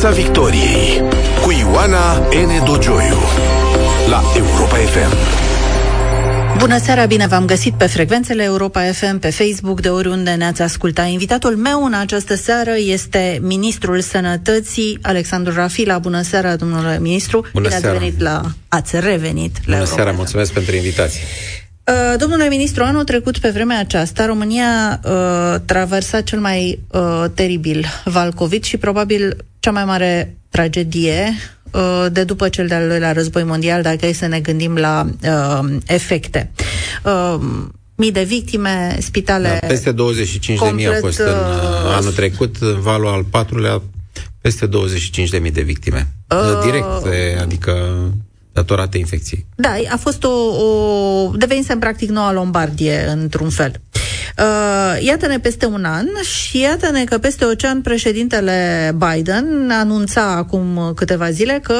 Piața Victoriei cu Ioana N. Dogioiu la Europa FM. Bună seara, bine v-am găsit pe frecvențele Europa FM, pe Facebook, de oriunde ne-ați ascultat. Invitatul meu în această seară este Ministrul Sănătății, Alexandru Rafila. Bună seara, domnule ministru. Bună bine seara. ați venit la... Ați revenit la Bună Europa seara, FM. mulțumesc pentru invitație. Uh, Domnule ministru, anul trecut, pe vremea aceasta, România uh, traversa cel mai uh, teribil val COVID și probabil cea mai mare tragedie uh, de după cel de-al doilea război mondial, dacă e să ne gândim la uh, efecte. Uh, mii de victime, spitale... Da, peste 25 de mii au complet, fost în uh, uh, anul trecut, în valul al patrulea, peste 25 de mii de victime. Uh, Directe, adică datorate infecției. Da, a fost o, o devenisem practic noua Lombardie într-un fel. Uh, iată-ne peste un an și iată-ne că peste ocean președintele Biden anunța acum câteva zile că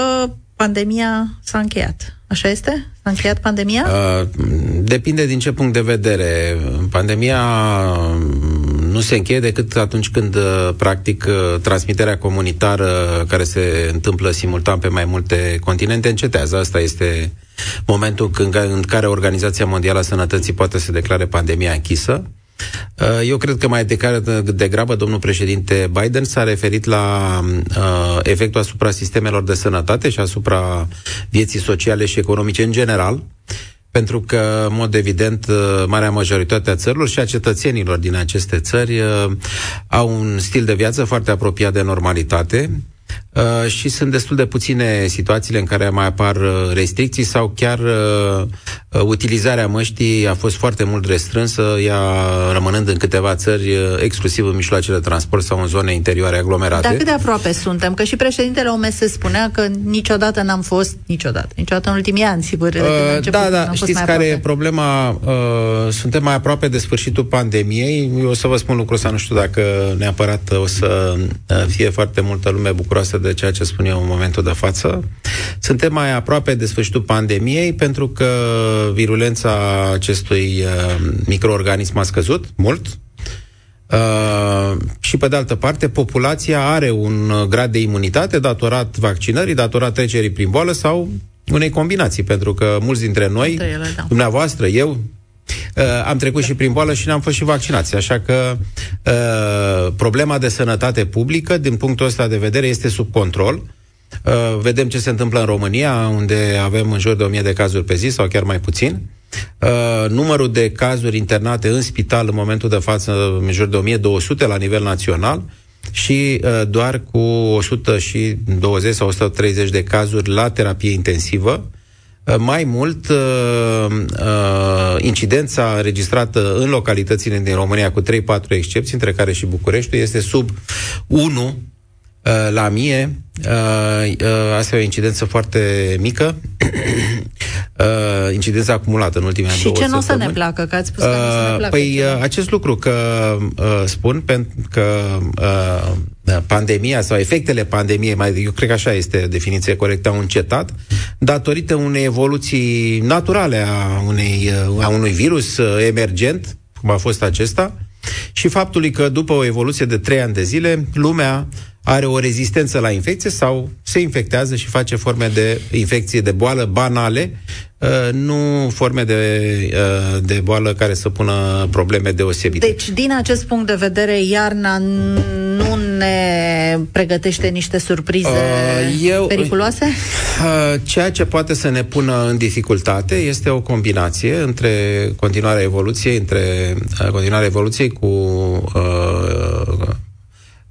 pandemia s-a încheiat. Așa este? S-a încheiat pandemia? Uh, depinde din ce punct de vedere. Pandemia mm, nu se încheie decât atunci când, uh, practic, uh, transmiterea comunitară care se întâmplă simultan pe mai multe continente încetează. Asta este momentul când, în care Organizația Mondială a Sănătății poate să declare pandemia închisă. Uh, Eu cred că mai degrabă, degrabă domnul președinte Biden s-a referit la uh, efectul asupra sistemelor de sănătate și asupra vieții sociale și economice în general, pentru că, în mod evident, uh, marea majoritate a țărilor și a cetățenilor din aceste țări uh, au un stil de viață foarte apropiat de normalitate, Uh, și sunt destul de puține situațiile în care mai apar uh, restricții sau chiar uh, uh, utilizarea măștii a fost foarte mult restrânsă, ea rămânând în câteva țări, uh, exclusiv în mijloacele de transport sau în zone interioare aglomerate. Dar cât de aproape suntem? Că și președintele OMS spunea că niciodată n-am fost, niciodată, niciodată în ultimii ani, sigur. de când a Uh, început, da, da, n-am fost știți mai care e aproape. problema? Uh, suntem mai aproape de sfârșitul pandemiei. Eu o să vă spun lucrul ăsta, nu știu dacă neapărat o să uh, fie foarte multă lume bucuroasă de ceea ce spun eu în momentul de față. Suntem mai aproape de sfârșitul pandemiei pentru că virulența acestui uh, microorganism a scăzut mult, Uh, și pe de altă parte, populația are un uh, grad de imunitate datorat vaccinării, datorat trecerii prin boală sau unei combinații, pentru că mulți dintre noi, Între ele, da. dumneavoastră, eu, uh, am trecut și prin boală și ne-am fost și vaccinați. Așa că uh, problema de sănătate publică, din punctul ăsta de vedere, este sub control. Uh, vedem ce se întâmplă în România, unde avem în jur de 1000 de cazuri pe zi sau chiar mai puțin. Uh, numărul de cazuri internate în spital în momentul de față în jur de 1200 la nivel național și uh, doar cu 120 sau 130 de cazuri la terapie intensivă. Uh, Mai mult, uh, uh, incidența înregistrată în localitățile din România, cu 3-4 excepții, între care și Bucureștiul, este sub 1 uh, la mie. Uh, uh, Asta e o incidență foarte mică. uh, incidența acumulată în ultimele Și două ce nu o să ne săptămâni. placă? Că ați spus că nu o să ne Uh, placă. Păi Ce nu? uh, acest lucru că uh, spun pentru că uh, pandemia sau efectele pandemiei, mai eu cred că așa este definiția corectă, au încetat datorită unei evoluții naturale a, unei, uh, a unui virus uh, emergent, cum a fost acesta, și faptului că după o evoluție de trei ani de zile, lumea are o rezistență la infecție sau se infectează și face forme de infecție de boală banale, uh, nu forme de, uh, de boală care să pună probleme deosebite. Deci, din acest punct de vedere, iarna nu ne pregătește niște surprize Uh, eu- periculoase? Uh, Ceea ce poate să ne pună în dificultate este o combinație între continuarea evoluției, între uh, continuarea evoluției cu uh,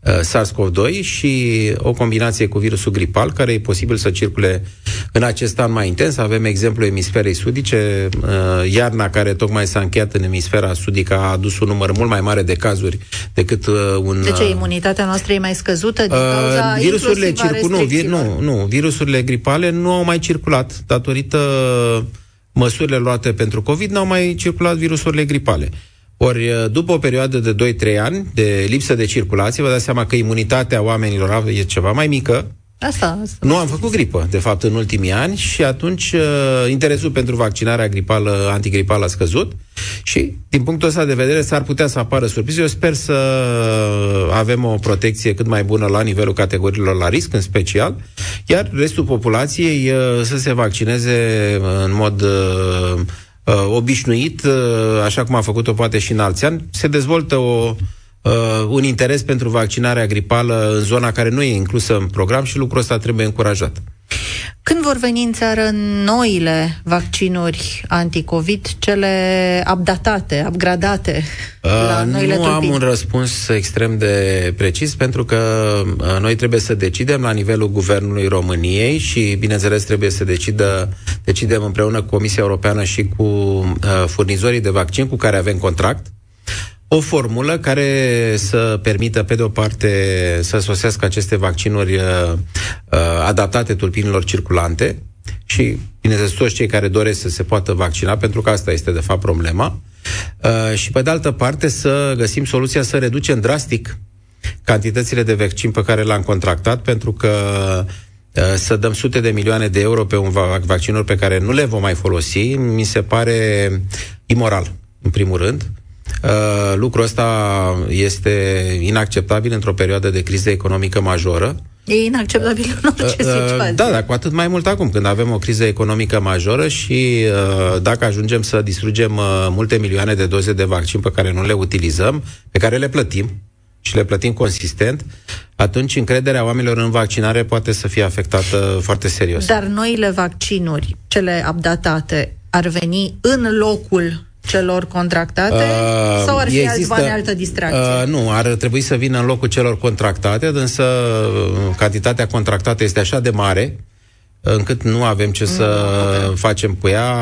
uh, SARS-CoV-2 și o combinație cu virusul gripal, care e posibil să circule în acest an mai intens. Avem exemplu emisferei sudice, uh, iarna care tocmai s-a încheiat în emisfera sudică a adus un număr mult mai mare de cazuri decât uh, un... De ce uh, imunitatea noastră e mai scăzută din cauza Uh, virusurile inclusiv a circu- nu, vi- restricțiilor? nu, nu, virusurile gripale nu au mai circulat datorită măsurile luate pentru COVID, n-au mai circulat virusurile gripale. Ori, uh, după o perioadă de 2-3 ani de lipsă de circulație, vă dați seama că imunitatea oamenilor e ceva mai mică, Asta, asta. nu am făcut gripă, de fapt, în ultimii ani și atunci uh, interesul pentru vaccinarea gripală, antigripală a scăzut și, din punctul ăsta de vedere, s-ar putea să apară surprize. Eu sper să avem o protecție cât mai bună la nivelul categoriilor la risc, în special, iar restul populației uh, să se vaccineze în mod uh, uh, obișnuit, uh, așa cum a făcut-o poate și în alți ani. Se dezvoltă o uh, un interes pentru vaccinarea gripală în zona care nu e inclusă în program și lucrul ăsta trebuie încurajat. Când vor veni în țară noile vaccinuri anticovid, cele updatate, upgradate uh, la noile Nu tulpini? am un răspuns extrem de precis, pentru că uh, noi trebuie să decidem la nivelul Guvernului României și, bineînțeles, trebuie să decidă, decidem împreună cu Comisia Europeană și cu uh, furnizorii de vaccin cu care avem contract o formulă care să permită, pe de o parte, să sosească aceste vaccinuri uh, uh, adaptate tulpinilor circulante și, bineînțeles, toți cei care doresc să se poată vaccina, pentru că asta este, de fapt, problema. Uh, și, pe de altă parte, să găsim soluția să reducem drastic cantitățile de vaccin pe care le-am contractat, pentru că uh, să dăm sute de milioane de euro pe un vaccinuri pe care nu le vom mai folosi, mi se pare imoral, în primul rând. Uh, lucrul ăsta este inacceptabil într-o perioadă de criză economică majoră. E inacceptabil în orice uh, uh, situație. Da, dar cu atât mai mult acum, când avem o criză economică majoră și uh, dacă ajungem să distrugem uh, multe milioane de doze de vaccin pe care nu le utilizăm, pe care le plătim și le plătim consistent, atunci încrederea oamenilor în vaccinare poate să fie afectată foarte serios. Dar noile vaccinuri, cele updatate, ar veni în locul celor contractate uh, sau ar fi există, alți bani altă distracție? Uh, nu, ar trebui să vină în locul celor contractate, însă uh, cantitatea contractată este așa de mare încât nu avem ce să mm, okay. facem cu ea.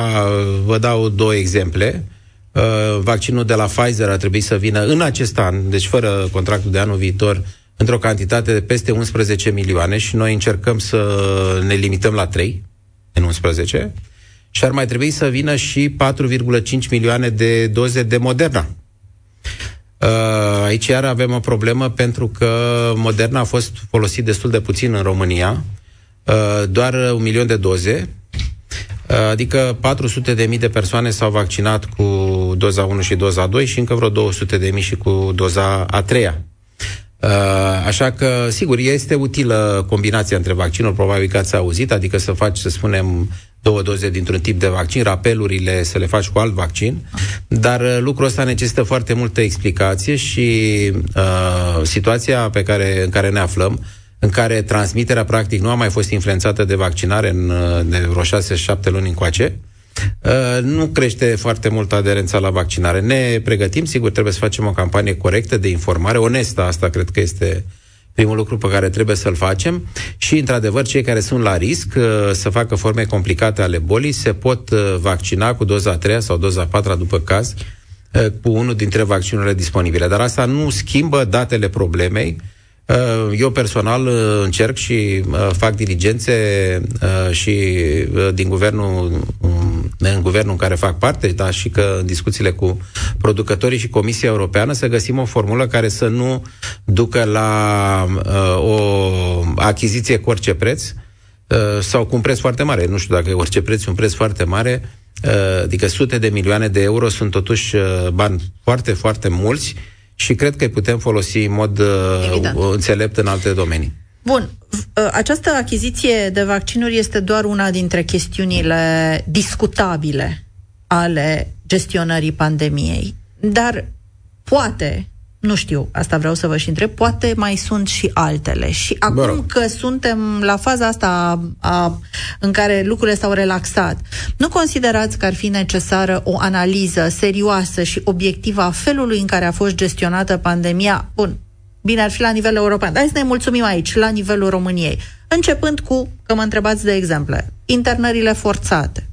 Vă dau două exemple. Uh, vaccinul de la Pfizer ar trebui să vină în acest an, deci fără contractul de anul viitor, într-o cantitate de peste 11 milioane și noi încercăm să ne limităm la 3 în 11 și ar mai trebui să vină și 4,5 milioane de doze de Moderna. Uh, aici iar avem o problemă pentru că Moderna a fost folosit destul de puțin în România, uh, doar un milion de doze, uh, adică 400 de mii de persoane s-au vaccinat cu doza 1 și doza 2 și încă vreo 200 de mii și cu doza a treia. Așa că, sigur, este utilă combinația între vaccinuri, probabil că ați auzit, adică să faci, să spunem, două doze dintr-un tip de vaccin, rapelurile să le faci cu alt vaccin, dar uh, lucrul ăsta necesită foarte multă explicație și uh, situația pe care, în care ne aflăm, în care transmiterea practic nu a mai fost influențată de vaccinare în, uh, de vreo 6-7 luni încoace, Uh, nu crește foarte mult aderența la vaccinare. Ne pregătim, sigur, trebuie să facem o campanie corectă de informare, onestă, asta cred că este primul lucru pe care trebuie să-l facem și, într-adevăr, cei care sunt la risc uh, să facă forme complicate ale bolii se pot uh, vaccina cu doza a treia sau doza a patra, după caz, uh, cu unul dintre vaccinurile disponibile. Dar asta nu schimbă datele problemei. Eu personal încerc și fac diligențe și din guvernul în guvernul în care fac parte, dar și că în discuțiile cu producătorii și Comisia Europeană să găsim o formulă care să nu ducă la uh, o achiziție cu orice preț uh, sau cu un preț foarte mare. Nu știu dacă e orice preț, un preț foarte mare, uh, adică sute de milioane de euro sunt totuși uh, bani foarte, foarte mulți și cred că îi putem folosi în mod uh, înțelept în alte domenii. Bun, ă, această achiziție de vaccinuri este doar una dintre chestiunile discutabile ale gestionării pandemiei. Dar poate, nu știu, asta vreau să vă și întreb, poate mai sunt și altele. Și acum Bă. că suntem la faza asta a, a, în care lucrurile s-au relaxat, nu considerați că ar fi necesară o analiză serioasă și obiectivă a felului în care a fost gestionată pandemia? Bun, Bine ar fi la nivel european. Dar hai să ne mulțumim aici, la nivelul României. Începând cu, că mă întrebați de exemple, internările forțate,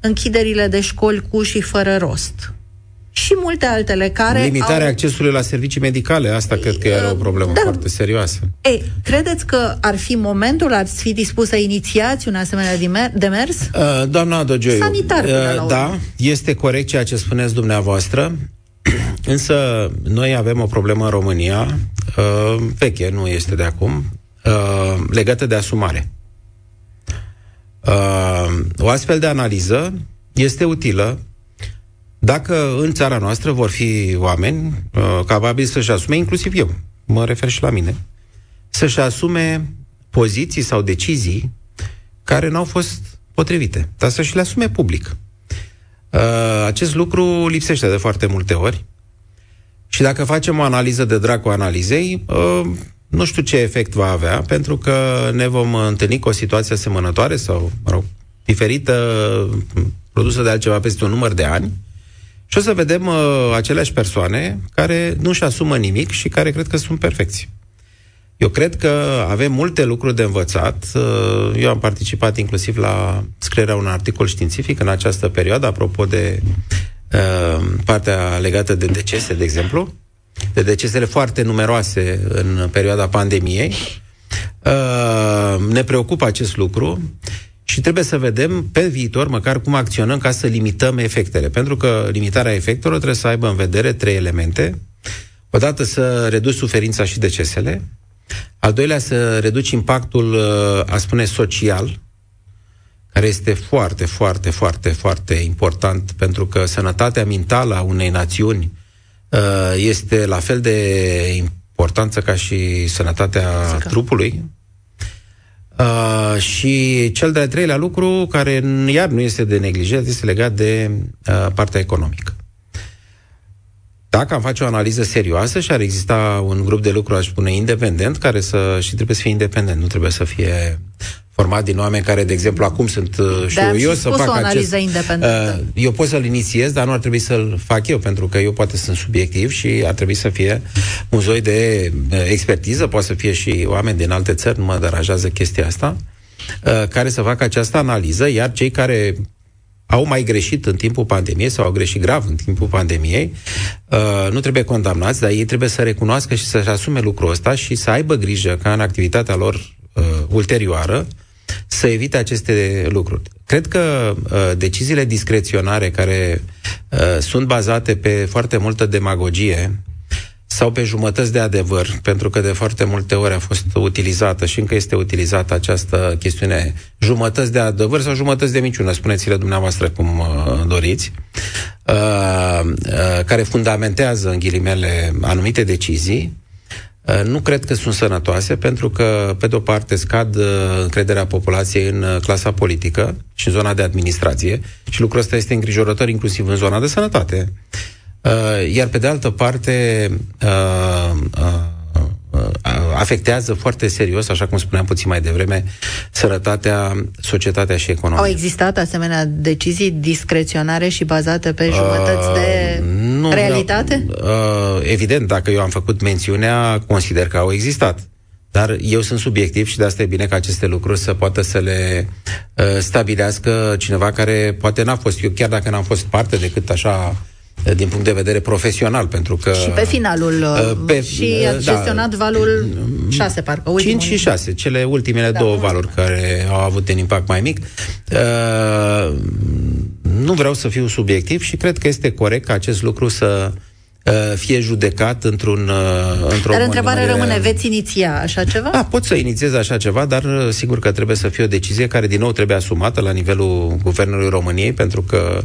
închiderile de școli cu și fără rost, și multe altele care Limitarea au... accesului la servicii medicale, asta e, cred că era o problemă da. foarte serioasă. Ei, credeți că ar fi momentul, ar fi dispus să inițiați un asemenea demers? Uh, doamna Dogioiu, Sanitar, uh, da, este corect ceea ce spuneți dumneavoastră. Însă noi avem o problemă în România, uh, veche, nu este de acum, uh, legată de asumare. Uh, o astfel de analiză este utilă dacă în țara noastră vor fi oameni uh, capabili să-și asume, inclusiv eu. mă refer și la mine, să-și asume poziții sau decizii care n-au fost potrivite, dar să-și le asume public. Uh, acest lucru lipsește de foarte multe ori și dacă facem o analiză de drag cu analizei, uh, nu știu ce efect va avea, pentru că ne vom întâlni cu o situație asemănătoare sau, mă rog, diferită, produsă de altceva peste un număr de ani, și o să vedem uh, aceleași persoane care nu-și asumă nimic și care cred că sunt perfecți. Eu cred că avem multe lucruri de învățat. Uh, eu am participat inclusiv la scrierea unui articol științific în această perioadă, apropo de uh, partea legată de decese, de exemplu, de decesele foarte numeroase în perioada pandemiei. Uh, ne preocupă acest lucru și trebuie să vedem pe viitor măcar cum acționăm ca să limităm efectele. Pentru că limitarea efectelor trebuie să aibă în vedere trei elemente. Odată să reduci suferința și decesele, al doilea să reduci impactul, uh, a spune, social, care este foarte, foarte, foarte, foarte important, pentru că sănătatea mentală a unei națiuni uh, este la fel de importanță ca și sănătatea Zică. trupului. Uh, și cel de-al treilea lucru, care iar nu este de neglijat, este legat de uh, partea economică. Dacă am face o analiză serioasă și ar exista un grup de lucru, aș spune, independent, care să, și trebuie să fie independent, nu trebuie să fie format din oameni care, de exemplu, acum sunt uh, și eu, eu să fac o analiză acest... independentă. Uh, eu pot să-l inițiez, dar nu ar trebui să-l fac eu, pentru că eu poate sunt subiectiv și ar trebui să fie un zoi de uh, expertiză, poate să fie și oameni din alte țări, nu mă deranjează chestia asta, uh, care să facă această analiză, iar cei care au mai greșit în timpul pandemiei sau au greșit grav în timpul pandemiei, uh, nu trebuie condamnați, dar ei trebuie să recunoască și să-și asume lucrul ăsta și să aibă grijă ca în activitatea lor uh, ulterioară să evite aceste lucruri. Cred că uh, deciziile discreționare care uh, sunt bazate pe foarte multă demagogie sau pe jumătăți de adevăr, pentru că de foarte multe ori a fost utilizată și încă este utilizată această chestiune jumătăți de adevăr sau jumătăți de minciună, spuneți-le dumneavoastră cum uh, doriți, uh, uh, care fundamentează, în ghilimele, anumite decizii, uh, nu cred că sunt sănătoase, pentru că, pe de-o parte, scad uh, încrederea populației în uh, clasa politică și în zona de administrație și lucrul ăsta este îngrijorător inclusiv în zona de sănătate. Uh, iar pe de altă parte uh, uh, afectează foarte serios, așa cum spuneam puțin mai devreme, sănătatea, societatea și economia. Au existat asemenea decizii discreționare și bazate pe jumătăți uh, de nu, realitate? Uh, evident, dacă eu am făcut mențiunea, consider că au existat. Dar eu sunt subiectiv și de asta e bine ca aceste lucruri să poată să le uh, stabilească cineva care poate n-a fost, eu chiar dacă n-am fost parte decât așa Eh, din punct de vedere profesional, pentru că... Și pe finalul, uh, pe, și a da, gestionat valul 6, parcă, 5 și 6, cele ultimele da, două valuri care au avut un impact mai mic. Uh, nu vreau să fiu subiectiv și cred că este corect ca acest lucru să fie judecat într-un... într-o dar întrebarea rămâne, veți iniția așa ceva? Da, pot să inițiez așa ceva, dar sigur că trebuie să fie o decizie care din nou trebuie asumată la nivelul Guvernului României, pentru că Uh,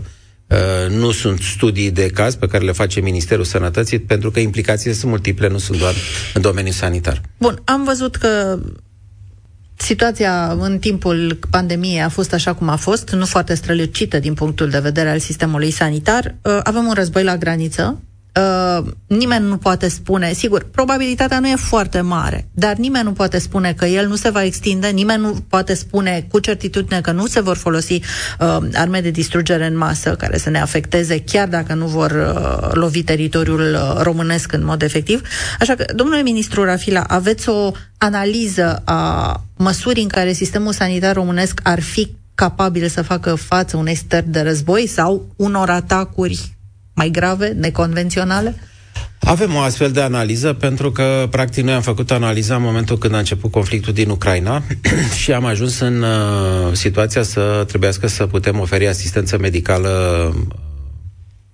nu sunt studii de caz pe care le face Ministerul Sănătății, pentru că implicațiile sunt multiple, nu sunt doar în domeniul sanitar. Bun, am văzut că situația în timpul pandemiei a fost așa cum a fost, nu foarte strălucită din punctul de vedere al sistemului sanitar. Uh, avem un război la graniță, Uh, nimeni nu poate spune, sigur, probabilitatea nu e foarte mare, dar nimeni nu poate spune că el nu se va extinde, nimeni nu poate spune cu certitudine că nu se vor folosi uh, arme de distrugere în masă care să ne afecteze, chiar dacă nu vor uh, lovi teritoriul uh, românesc în mod efectiv. Așa că, domnule ministru Rafila, aveți o analiză a măsurii în care sistemul sanitar românesc ar fi capabil să facă față unei stări de război sau unor atacuri mai grave, neconvenționale? Avem o astfel de analiză pentru că, practic, noi am făcut analiza în momentul când a început conflictul din Ucraina și am ajuns în uh, situația să trebuiască să putem oferi asistență medicală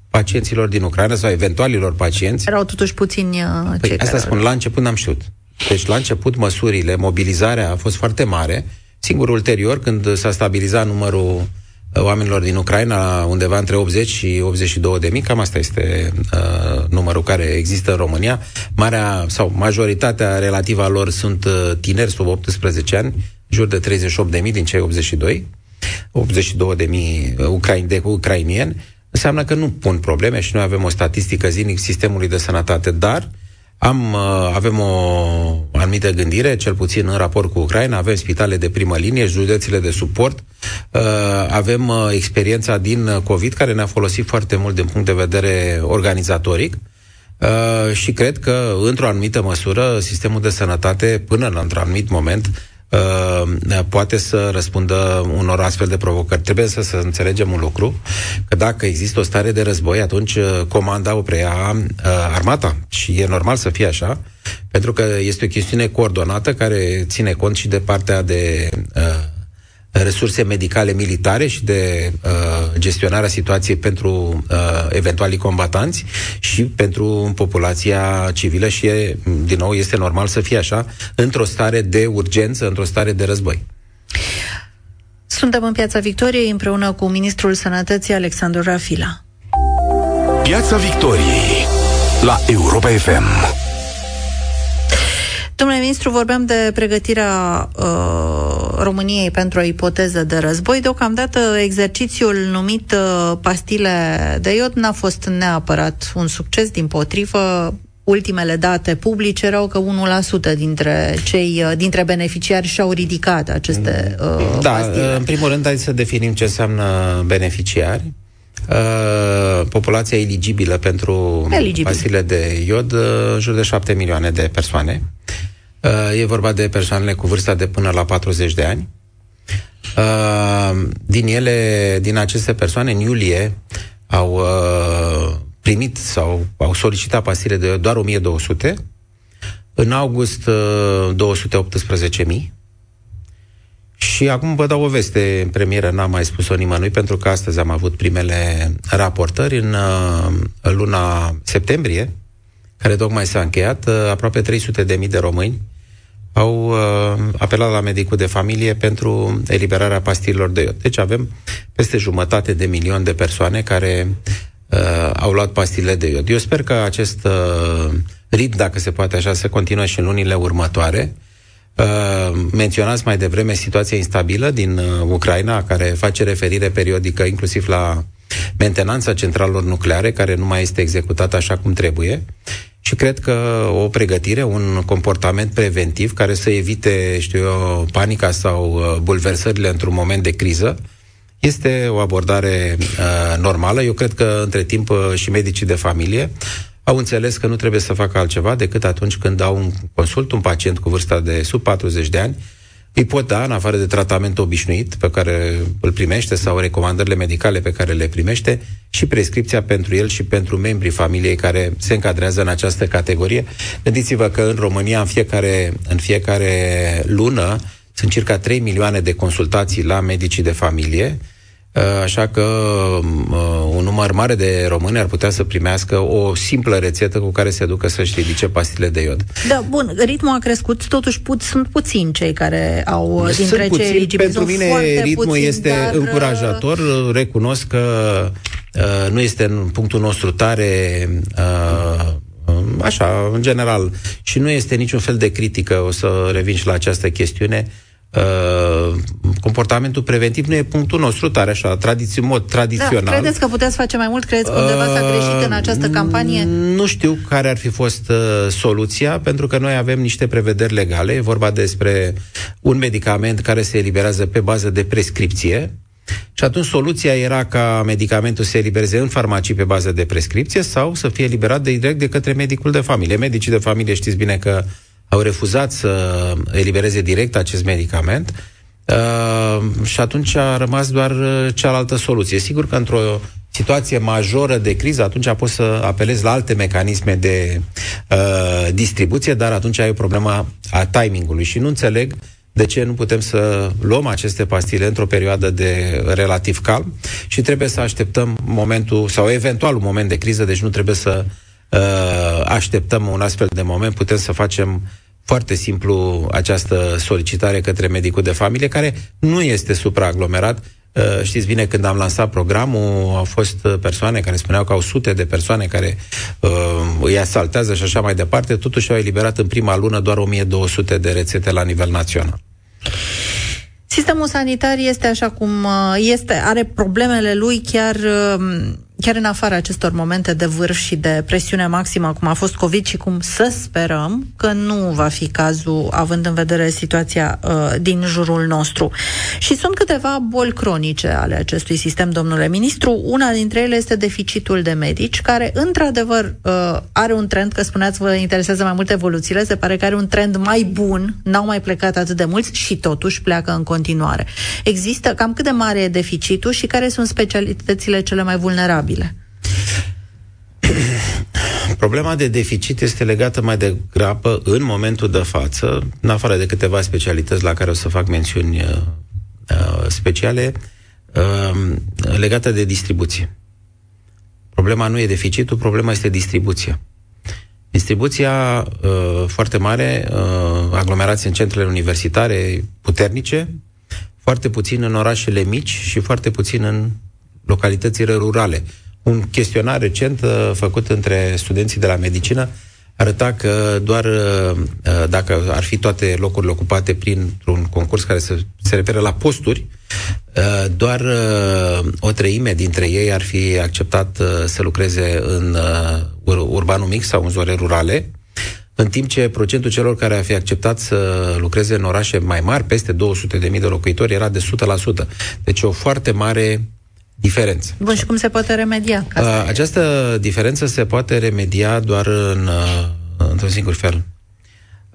pacienților din Ucraina sau eventualilor pacienți. Erau totuși puțini uh, păi, asta care... spun, la început n-am știut. Deci, la început, măsurile, mobilizarea a fost foarte mare. Singur, ulterior, când s-a stabilizat numărul oamenilor din Ucraina, undeva între 80 și 82 de mii, cam asta este uh, numărul care există în România. Marea sau majoritatea relativă a lor sunt uh, tineri sub 18 ani, jur de 38 de mii din cei 82, 82 de mii uh, ucraini, de ucrainieni, înseamnă că nu pun probleme și noi avem o statistică zilnic sistemului de sănătate, dar am, uh, avem o anumită gândire, cel puțin în raport cu Ucraina, avem spitale de primă linie, județele de suport, uh, avem uh, experiența din COVID care ne-a folosit foarte mult din punct de vedere organizatoric. Și cred că, într-o anumită măsură, sistemul de sănătate, până în într-un anumit moment, Uh, poate să răspundă unor astfel de provocări. Trebuie să, să înțelegem un lucru, că dacă există o stare de război, atunci uh, comanda o preia uh, armata și e normal să fie așa, pentru că este o chestiune coordonată care ține cont și de partea de uh, resurse medicale militare și de uh, gestionarea situației pentru uh, eventualii combatanți și pentru populația civilă și, e, din nou, este normal să fie așa, într-o stare de urgență, într-o stare de război. Suntem în Piața Victoriei împreună cu Ministrul Sănătății Alexandru Rafila. Piața Victoriei la Europa FM. Domnule ministru, vorbeam de pregătirea uh, României pentru o ipoteză de război. Deocamdată exercițiul numit uh, pastile de iod n-a fost neapărat un succes, din potrivă. Ultimele date publice erau că 1% dintre cei uh, dintre beneficiari și-au ridicat aceste uh, da, pastile. în primul rând, hai să definim ce înseamnă beneficiari. Uh, populația eligibilă pentru Eligibil. pastile de iod, uh, în jur de 7 milioane de persoane. Uh, e vorba de persoanele cu vârsta de până la 40 de ani. Uh, din ele, din aceste persoane, în iulie au uh, primit sau au solicitat pastile de doar 1200, în august 218.000 și acum vă dau o veste în premieră, n-am mai spus-o nimănui, pentru că astăzi am avut primele raportări în, în luna septembrie, care tocmai s-a încheiat, aproape 300 de mii de români au uh, apelat la medicul de familie pentru eliberarea pastilor de iod. Deci avem peste jumătate de milion de persoane care uh, au luat pastile de iod. Eu sper că acest uh, ritm, dacă se poate așa, să continue și în lunile următoare. Uh, menționați mai devreme situația instabilă din uh, Ucraina, care face referire periodică inclusiv la mentenanța centralelor nucleare, care nu mai este executată așa cum trebuie și cred că o pregătire, un comportament preventiv care să evite, știu eu, panica sau uh, bulversările într-un moment de criză, este o abordare uh, normală. Eu cred că între timp uh, și medicii de familie au înțeles că nu trebuie să facă altceva decât atunci când au un consult un pacient cu vârsta de sub 40 de ani îi pot da, în afară de tratament obișnuit pe care îl primește sau recomandările medicale pe care le primește, și prescripția pentru el și pentru membrii familiei care se încadrează în această categorie. Gândiți-vă că în România în fiecare, în fiecare lună sunt circa 3 milioane de consultații la medicii de familie, Uh, așa că uh, un număr mare de români ar putea să primească o simplă rețetă cu care se ducă să-și ridice pastile de iod. Da, bun, ritmul a crescut, totuși put, sunt puțini cei care au sunt dintre puțini, cei eligibili. Pentru mine ritmul puțini, este dar... încurajator, recunosc că uh, nu este în punctul nostru tare uh, așa, în general, și nu este niciun fel de critică, o să revin și la această chestiune, uh, Uh, comportamentul preventiv nu e punctul nostru tare așa, tradiție, mod tradițional. Da, credeți că puteți face mai mult? Credeți că undeva s-a greșit în această uh, campanie? Nu știu care ar fi fost uh, soluția, pentru că noi avem niște prevederi legale. E vorba despre un medicament care se eliberează pe bază de prescripție. Și atunci soluția era ca medicamentul să se elibereze în farmacii pe bază de prescripție sau să fie eliberat de direct de către medicul de familie. Medicii de familie știți bine că au refuzat să elibereze direct acest medicament uh, și atunci a rămas doar uh, cealaltă soluție. Sigur că într-o situație majoră de criză, atunci poți să apelezi la alte mecanisme de uh, distribuție, dar atunci ai o problemă a timingului și nu înțeleg de ce nu putem să luăm aceste pastile într-o perioadă de relativ calm și trebuie să așteptăm momentul sau eventual un moment de criză, deci nu trebuie să uh, așteptăm un astfel de moment, putem să facem foarte simplu această solicitare către medicul de familie, care nu este supraaglomerat. Uh, știți bine, când am lansat programul, au fost persoane care spuneau că au sute de persoane care uh, îi asaltează și așa mai departe, totuși au eliberat în prima lună doar 1200 de rețete la nivel național. Sistemul sanitar este așa cum uh, este, are problemele lui chiar uh, chiar în afara acestor momente de vârf și de presiune maximă, cum a fost COVID și cum să sperăm că nu va fi cazul, având în vedere situația uh, din jurul nostru. Și sunt câteva boli cronice ale acestui sistem, domnule ministru. Una dintre ele este deficitul de medici, care, într-adevăr, uh, are un trend, că spuneați, vă interesează mai multe evoluțiile, se pare că are un trend mai bun, n-au mai plecat atât de mulți și totuși pleacă în continuare. Există cam cât de mare e deficitul și care sunt specialitățile cele mai vulnerabile? Vulnerabile? Problema de deficit este legată mai degrabă în momentul de față, în afară de câteva specialități la care o să fac mențiuni uh, uh, speciale, uh, legată de distribuție. Problema nu e deficitul, problema este distribuția. Distribuția uh, foarte mare, uh, aglomerații în centrele universitare puternice, foarte puțin în orașele mici și foarte puțin în localitățile rurale. Un chestionar recent uh, făcut între studenții de la medicină arăta că doar uh, uh, dacă ar fi toate locurile ocupate printr-un concurs care se, se referă la posturi, doar o treime dintre ei ar fi acceptat să lucreze în urbanul mic sau în zone rurale, în timp ce procentul celor care ar fi acceptat să lucreze în orașe mai mari, peste 200.000 de locuitori, era de 100%. Deci o foarte mare diferență. Bun, și cum se poate remedia? Uh, această diferență se poate remedia doar în, uh, într-un singur fel.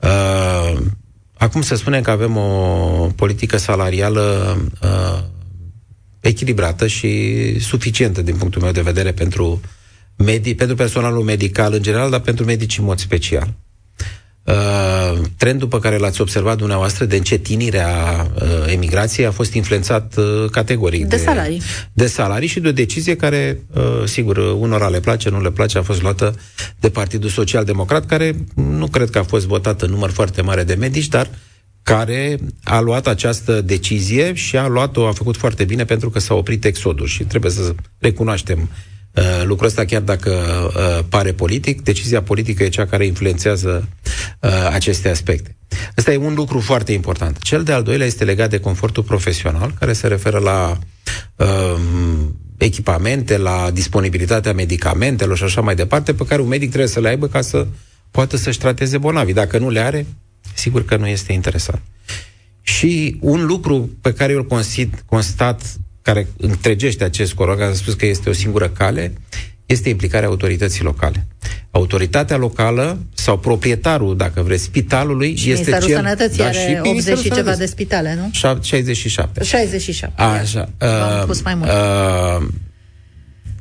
Uh, acum se spune că avem o politică salarială uh, echilibrată și suficientă din punctul meu de vedere pentru, medi- pentru personalul medical în general, dar pentru medici în mod special. Uh, trendul pe care l-ați observat dumneavoastră de încetinire a uh, emigrației a fost influențat uh, categoric de, de salarii. De salarii și de o decizie care, uh, sigur, unora le place, nu le place, a fost luată de Partidul Social Democrat, care nu cred că a fost votat în număr foarte mare de medici, dar care a luat această decizie și a luat-o, a făcut foarte bine pentru că s-a oprit exodul și trebuie să recunoaștem uh, Uh, lucrul ăsta, chiar dacă uh, pare politic, decizia politică e cea care influențează uh, aceste aspecte. Ăsta e un lucru foarte important. Cel de-al doilea este legat de confortul profesional, care se referă la uh, echipamente, la disponibilitatea medicamentelor și așa mai departe, pe care un medic trebuie să le aibă ca să poată să-și trateze bolnavii. Dacă nu le are, sigur că nu este interesant. Și un lucru pe care eu îl constat care întregește acest coroc, a spus că este o singură cale, este implicarea autorității locale. Autoritatea locală sau proprietarul, dacă vreți, spitalului și este Ministerul cel... Sănătății da, are 80 și ceva de spitale, nu? 67. 67. Așa. Uh, pus mai mult. Uh,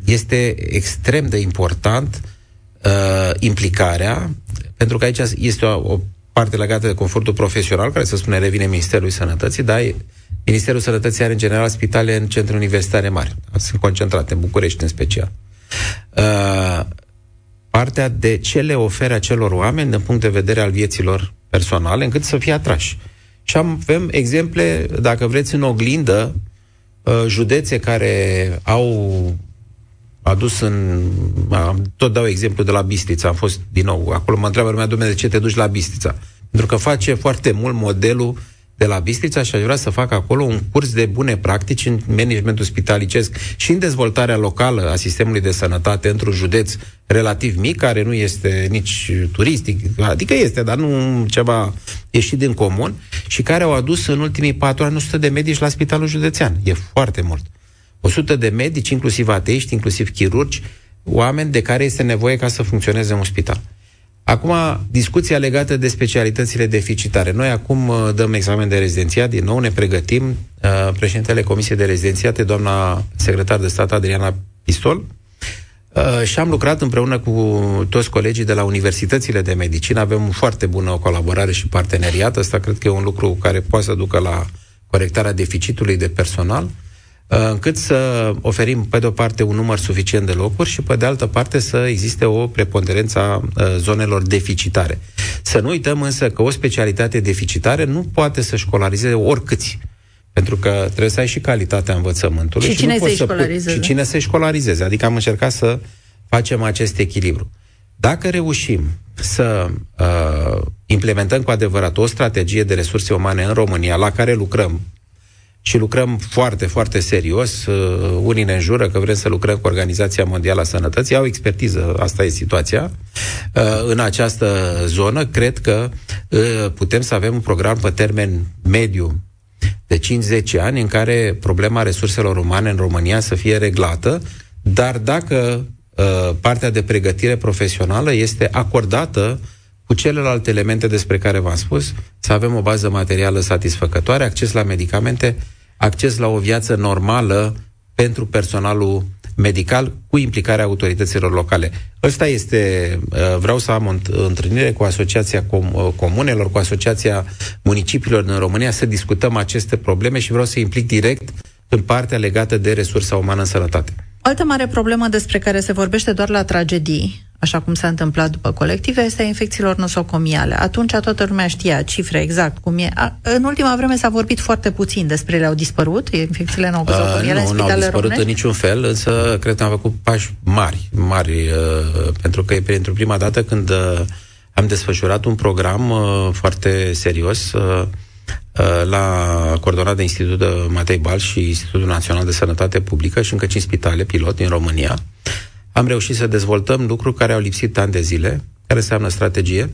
este extrem de important uh, implicarea, pentru că aici este o, o parte legată de confortul profesional, care să spune revine Ministerului Sănătății, dar Ministerul Sănătății are în general spitale în centre universitare mari. Sunt concentrate, în București în special. Uh, partea de ce le oferă acelor oameni din punct de vedere al vieților personale, încât să fie atrași. Și avem exemple, dacă vreți, în oglindă, uh, județe care au adus în... Tot dau exemplu de la Bistrița, am fost din nou, acolo mă întreabă lumea, domnule, de ce te duci la Bistrița? Pentru că face foarte mult modelul de la Bistrița și aș vrea să fac acolo un curs de bune practici în managementul spitalicesc și în dezvoltarea locală a sistemului de sănătate într-un județ relativ mic, care nu este nici turistic, adică este, dar nu ceva ieșit din comun, și care au adus în ultimii patru ani 100 de medici la spitalul județean. E foarte mult. 100 de medici, inclusiv ateiști, inclusiv chirurgi, oameni de care este nevoie ca să funcționeze un spital. Acum, discuția legată de specialitățile deficitare. Noi acum uh, dăm examen de rezidențiat, din nou ne pregătim. Uh, președintele Comisiei de Rezidențiate, doamna secretar de stat Adriana Pistol, uh, și am lucrat împreună cu toți colegii de la universitățile de medicină. Avem o foarte bună colaborare și parteneriat. Asta cred că e un lucru care poate să ducă la corectarea deficitului de personal. Uh, încât să oferim, pe de o parte, un număr suficient de locuri și, pe de altă parte, să existe o preponderență a uh, zonelor deficitare. Să nu uităm însă că o specialitate deficitare nu poate să școlarizeze oricâți. Pentru că trebuie să ai și calitatea învățământului. Și, și cine să-i școlarizeze. Și cine să-i școlarizeze. Adică am încercat să facem acest echilibru. Dacă reușim să uh, implementăm cu adevărat o strategie de resurse umane în România, la care lucrăm și lucrăm foarte, foarte serios. Uh, unii ne înjură că vrem să lucrăm cu Organizația Mondială a Sănătății. Au expertiză, asta e situația. Uh, în această zonă, cred că uh, putem să avem un program pe termen mediu de 5-10 ani în care problema resurselor umane în România să fie reglată, dar dacă uh, partea de pregătire profesională este acordată cu celelalte elemente despre care v-am spus, să avem o bază materială satisfăcătoare, acces la medicamente, acces la o viață normală pentru personalul medical cu implicarea autorităților locale. Ăsta este, uh, vreau să am o întâlnire cu Asociația Com- uh, Comunelor, cu Asociația Municipiilor din România, să discutăm aceste probleme și vreau să implic direct în partea legată de resursa umană în sănătate. Altă mare problemă despre care se vorbește doar la tragedii, așa cum s-a întâmplat după colective, este a infecțiilor nosocomiale. Atunci toată lumea știa cifre exact cum e. A, în ultima vreme s-a vorbit foarte puțin despre ele. Au dispărut infecțiile nosocomiale uh, în spitalele Nu, au dispărut românești? în niciun fel, însă cred că am făcut pași mari, mari, uh, pentru că e pentru prima dată când uh, am desfășurat un program uh, foarte serios uh, Uh, la coordonat de Institutul Matei Bal și Institutul Național de Sănătate Publică și încă 5 spitale pilot din România. Am reușit să dezvoltăm lucruri care au lipsit ani de zile, care înseamnă strategie,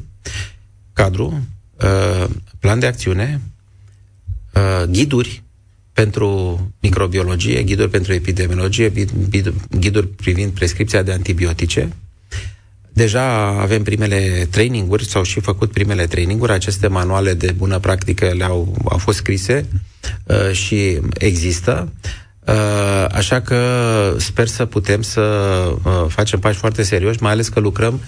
cadru, uh, plan de acțiune, uh, ghiduri pentru microbiologie, ghiduri pentru epidemiologie, ghiduri privind prescripția de antibiotice, Deja avem primele traininguri, s-au și făcut primele traininguri, aceste manuale de bună practică le-au au fost scrise uh, și există. Uh, așa că sper să putem să uh, facem pași foarte serioși, mai ales că lucrăm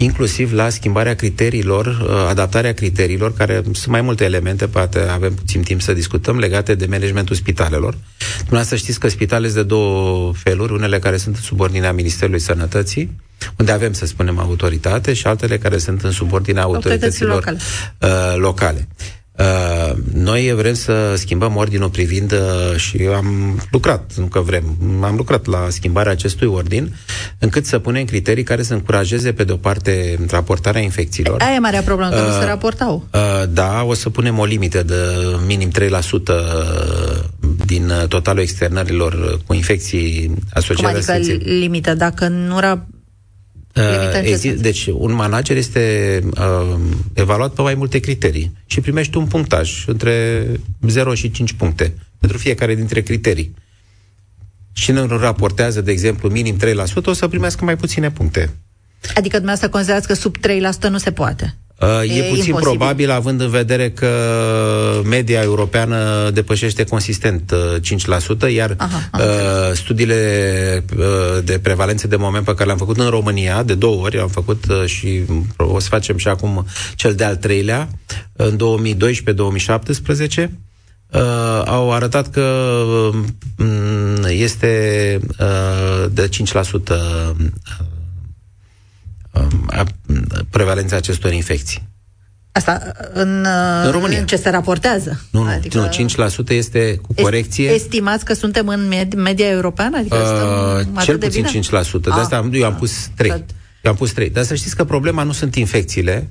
inclusiv la schimbarea criteriilor, uh, adaptarea criteriilor, care sunt mai multe elemente, poate avem puțin timp să discutăm, legate de managementul spitalelor. Dumneavoastră știți că spitalele de două feluri, unele care sunt în subordinea Ministerului Sănătății, unde avem, să spunem, autoritate, și altele care sunt în subordinea autorităților locale. Uh, locale. Uh, noi vrem să schimbăm ordinul privind uh, și am lucrat, nu că vrem, am lucrat la schimbarea acestui ordin, încât să punem criterii care să încurajeze, pe de o parte, raportarea infecțiilor. Aia e marea problemă, că uh, nu se raportau. Uh, da, o să punem o limită de minim 3% din totalul externărilor cu infecții asociate. Cum adică limită? Dacă nu ra- Uh, deci, un manager este uh, evaluat pe mai multe criterii și primește un punctaj între 0 și 5 puncte pentru fiecare dintre criterii. Și nu raportează, de exemplu, minim 3%, o să primească mai puține puncte. Adică dumneavoastră considerați că sub 3% nu se poate? Uh, e, e puțin imposibil. probabil, având în vedere că media europeană depășește consistent 5%, uh, iar aha, aha. Uh, studiile de prevalență de moment pe care le-am făcut în România, de două ori, am făcut și o să facem și acum cel de-al treilea, în 2012-2017, uh, au arătat că uh, este uh, de 5% prevalența acestor infecții. Asta în, în România. În ce se raportează? Nu, nu, adică nu 5% este cu corecție. Estimați că suntem în med- media europeană? Adică uh, cel puțin de 5%. De asta ah, eu am ah, pus 3. Eu am pus 3. Dar să știți că problema nu sunt infecțiile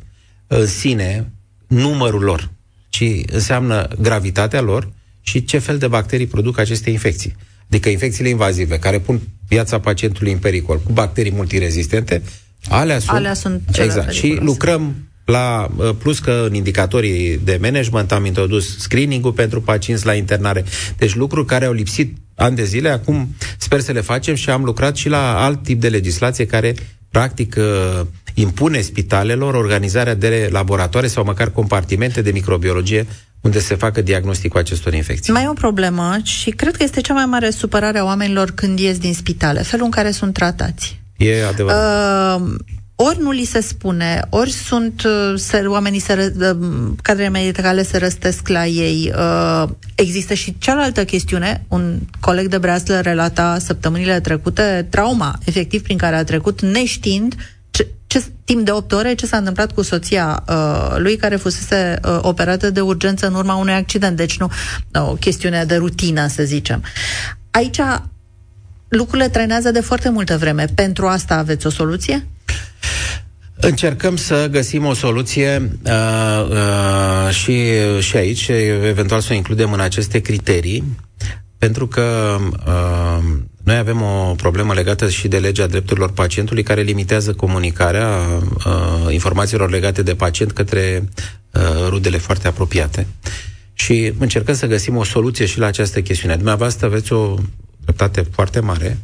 în sine, numărul lor, ci înseamnă gravitatea lor și ce fel de bacterii produc aceste infecții. Adică infecțiile invazive, care pun viața pacientului în pericol, cu bacterii multirezistente, Alea sunt, Alea sunt cele exact. Și lucrăm la, uh, plus că în indicatorii de management am introdus screening-ul pentru pacienți la internare. Deci lucruri care au lipsit ani de zile, acum sper să le facem și am lucrat și la alt tip de legislație care practic uh, impune spitalelor organizarea de laboratoare sau măcar compartimente de microbiologie unde se facă diagnosticul acestor infecții. Mai e o problemă și cred că este cea mai mare supărare a oamenilor când ies din spitale, felul în care sunt tratați. E adevărat. Uh, ori nu li se spune, ori sunt uh, se, oamenii se, uh, cadrele medicale se răstesc la ei. Uh, există și cealaltă chestiune. Un coleg de breaslă relata săptămânile trecute trauma, efectiv, prin care a trecut, neștiind ce, ce, timp de 8 ore ce s-a întâmplat cu soția uh, lui care fusese uh, operată de urgență în urma unui accident. Deci nu o chestiune de rutină, să zicem. Aici lucrurile trenează de foarte multă vreme. Pentru asta aveți o soluție? Încercăm să găsim o soluție uh, uh, și, și aici, eventual să o includem în aceste criterii, pentru că uh, noi avem o problemă legată și de legea drepturilor pacientului care limitează comunicarea uh, informațiilor legate de pacient către uh, rudele foarte apropiate. Și încercăm să găsim o soluție și la această chestiune. Dumneavoastră aveți o dreptate foarte mare,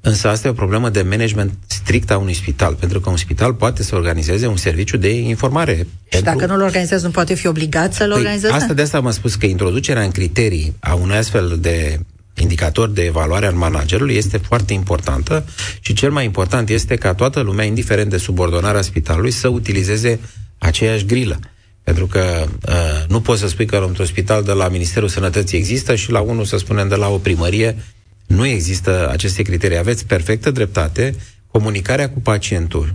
însă asta e o problemă de management strict a unui spital, pentru că un spital poate să organizeze un serviciu de informare. Și pentru... dacă nu-l organizează, nu poate fi obligat să-l păi, organizeze? Asta de asta am spus că introducerea în criterii a unui astfel de indicator de evaluare al managerului este foarte importantă și cel mai important este ca toată lumea, indiferent de subordonarea spitalului, să utilizeze aceeași grilă. Pentru că uh, nu poți să spui că într-un spital de la Ministerul Sănătății există și la unul, să spunem, de la o primărie nu există aceste criterii. Aveți perfectă dreptate. Comunicarea cu pacientul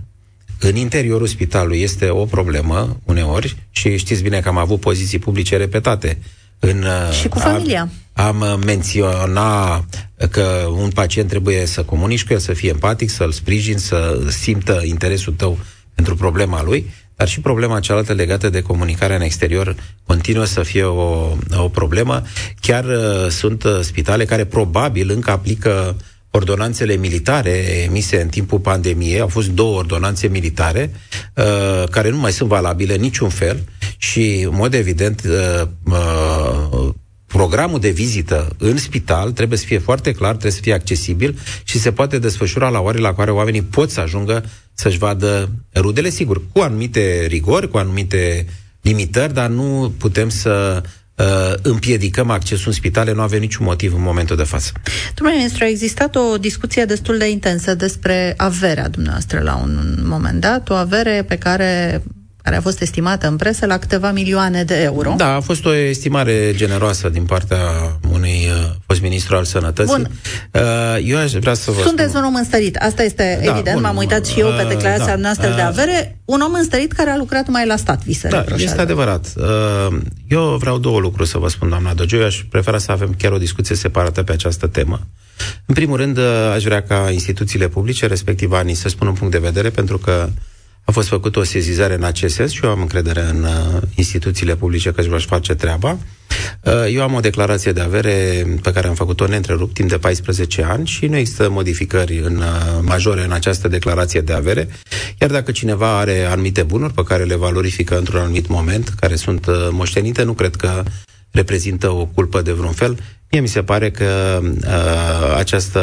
în interiorul spitalului este o problemă uneori și știți bine că am avut poziții publice repetate. În, uh, și cu familia. Am, am menționat că un pacient trebuie să comunici cu el, să fie empatic, să-l sprijin, să simtă interesul tău pentru problema lui dar și problema cealaltă legată de comunicarea în exterior continuă să fie o, o problemă. Chiar uh, sunt uh, spitale care probabil încă aplică ordonanțele militare emise în timpul pandemiei. Au fost două ordonanțe militare uh, care nu mai sunt valabile niciun fel și, în mod evident, uh, uh, programul de vizită în spital trebuie să fie foarte clar, trebuie să fie accesibil și se poate desfășura la ore la care oamenii pot să ajungă să-și vadă rudele, sigur, cu anumite rigori, cu anumite limitări, dar nu putem să uh, împiedicăm accesul în spitale, nu avem niciun motiv în momentul de față. Domnule ministru, a existat o discuție destul de intensă despre averea dumneavoastră la un moment dat, o avere pe care care a fost estimată în presă la câteva milioane de euro. Da, a fost o estimare generoasă din partea unui uh, fost ministru al sănătății. Bun. Uh, eu aș vrea să vă Sunteți spun... un om înstărit, asta este da, evident, bun, m-am uitat și eu pe uh, declarația uh, noastră uh, de avere. Un om înstărit care a lucrat mai la stat, vi se Da, este adevărat. Uh, eu vreau două lucruri să vă spun, doamna Dogiu. Eu aș prefera să avem chiar o discuție separată pe această temă. În primul rând, uh, aș vrea ca instituțiile publice, respectiv ANI, să spună un punct de vedere, pentru că a fost făcută o sezizare în acest sens și eu am încredere în uh, instituțiile publice că își vor face treaba. Uh, eu am o declarație de avere pe care am făcut-o neîntrerupt timp de 14 ani și nu există modificări în, uh, majore în această declarație de avere. Iar dacă cineva are anumite bunuri pe care le valorifică într-un anumit moment, care sunt uh, moștenite, nu cred că reprezintă o culpă de vreun fel. Mie mi se pare că uh, această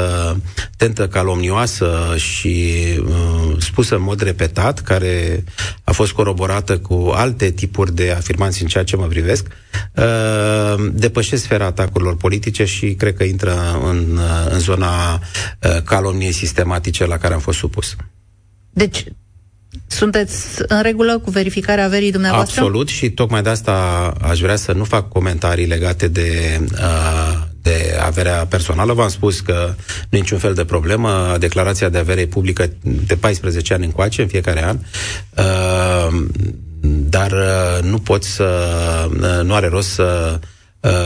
tentă calomnioasă și uh, spusă în mod repetat, care a fost coroborată cu alte tipuri de afirmații în ceea ce mă privesc, uh, depășesc sfera atacurilor politice și cred că intră în, uh, în zona uh, calomniei sistematice la care am fost supus. Deci, sunteți în regulă cu verificarea averii dumneavoastră? Absolut și tocmai de asta aș vrea să nu fac comentarii legate de, uh, de averea personală. V-am spus că nu e niciun fel de problemă. Declarația de avere publică de 14 ani încoace, în fiecare an. Uh, dar uh, nu pot să... nu are rost să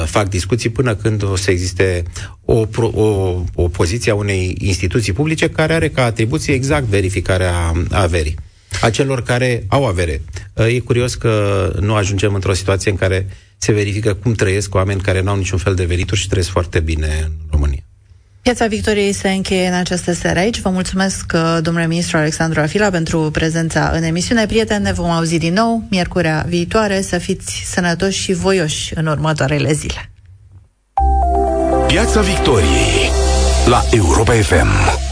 fac discuții până când o să existe o, o, o poziție a unei instituții publice care are ca atribuție exact verificarea averii a celor care au avere. E curios că nu ajungem într-o situație în care se verifică cum trăiesc oameni care nu au niciun fel de venituri și trăiesc foarte bine în România. Piața Victoriei se încheie în această seară aici. Vă mulțumesc, uh, domnule ministru Alexandru Afila, pentru prezența în emisiune. Prieteni, ne vom auzi din nou miercurea viitoare. Să fiți sănătoși și voioși în următoarele zile. Piața Victoriei la Europa FM.